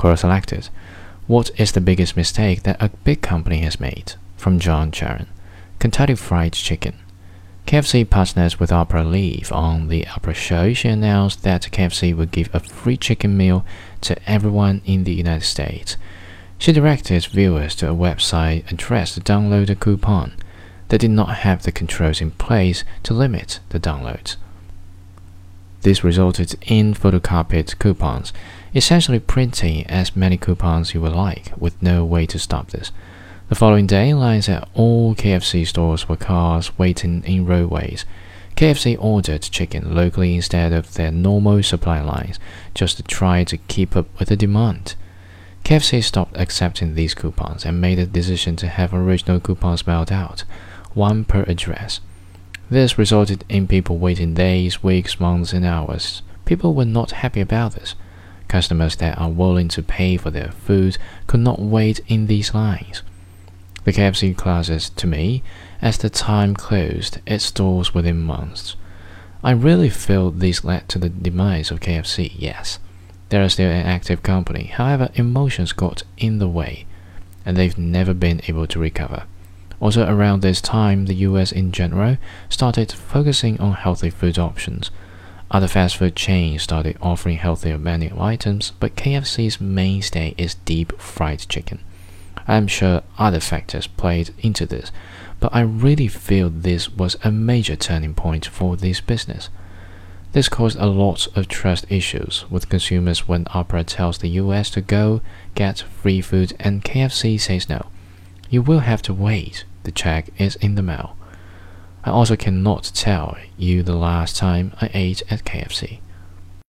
Quora selected, What is the biggest mistake that a big company has made? From John Charon. Kentucky Fried Chicken. KFC partners with Oprah Leave. On the Oprah show, she announced that KFC would give a free chicken meal to everyone in the United States. She directed viewers to a website address to download a coupon. They did not have the controls in place to limit the downloads. This resulted in photocopied coupons, essentially printing as many coupons you would like, with no way to stop this. The following day, lines at all KFC stores were cars waiting in roadways. KFC ordered chicken locally instead of their normal supply lines, just to try to keep up with the demand. KFC stopped accepting these coupons and made a decision to have original coupons mailed out, one per address. This resulted in people waiting days, weeks, months, and hours. People were not happy about this. Customers that are willing to pay for their food could not wait in these lines. The KFC closes to me as the time closed its stores within months. I really feel this led to the demise of KFC, yes. They are still an active company, however, emotions got in the way, and they've never been able to recover. Also, around this time, the US in general started focusing on healthy food options. Other fast food chains started offering healthier menu items, but KFC's mainstay is deep fried chicken. I am sure other factors played into this, but I really feel this was a major turning point for this business. This caused a lot of trust issues with consumers when Oprah tells the US to go get free food and KFC says no. You will have to wait, the check is in the mail. I also cannot tell you the last time I ate at KFC.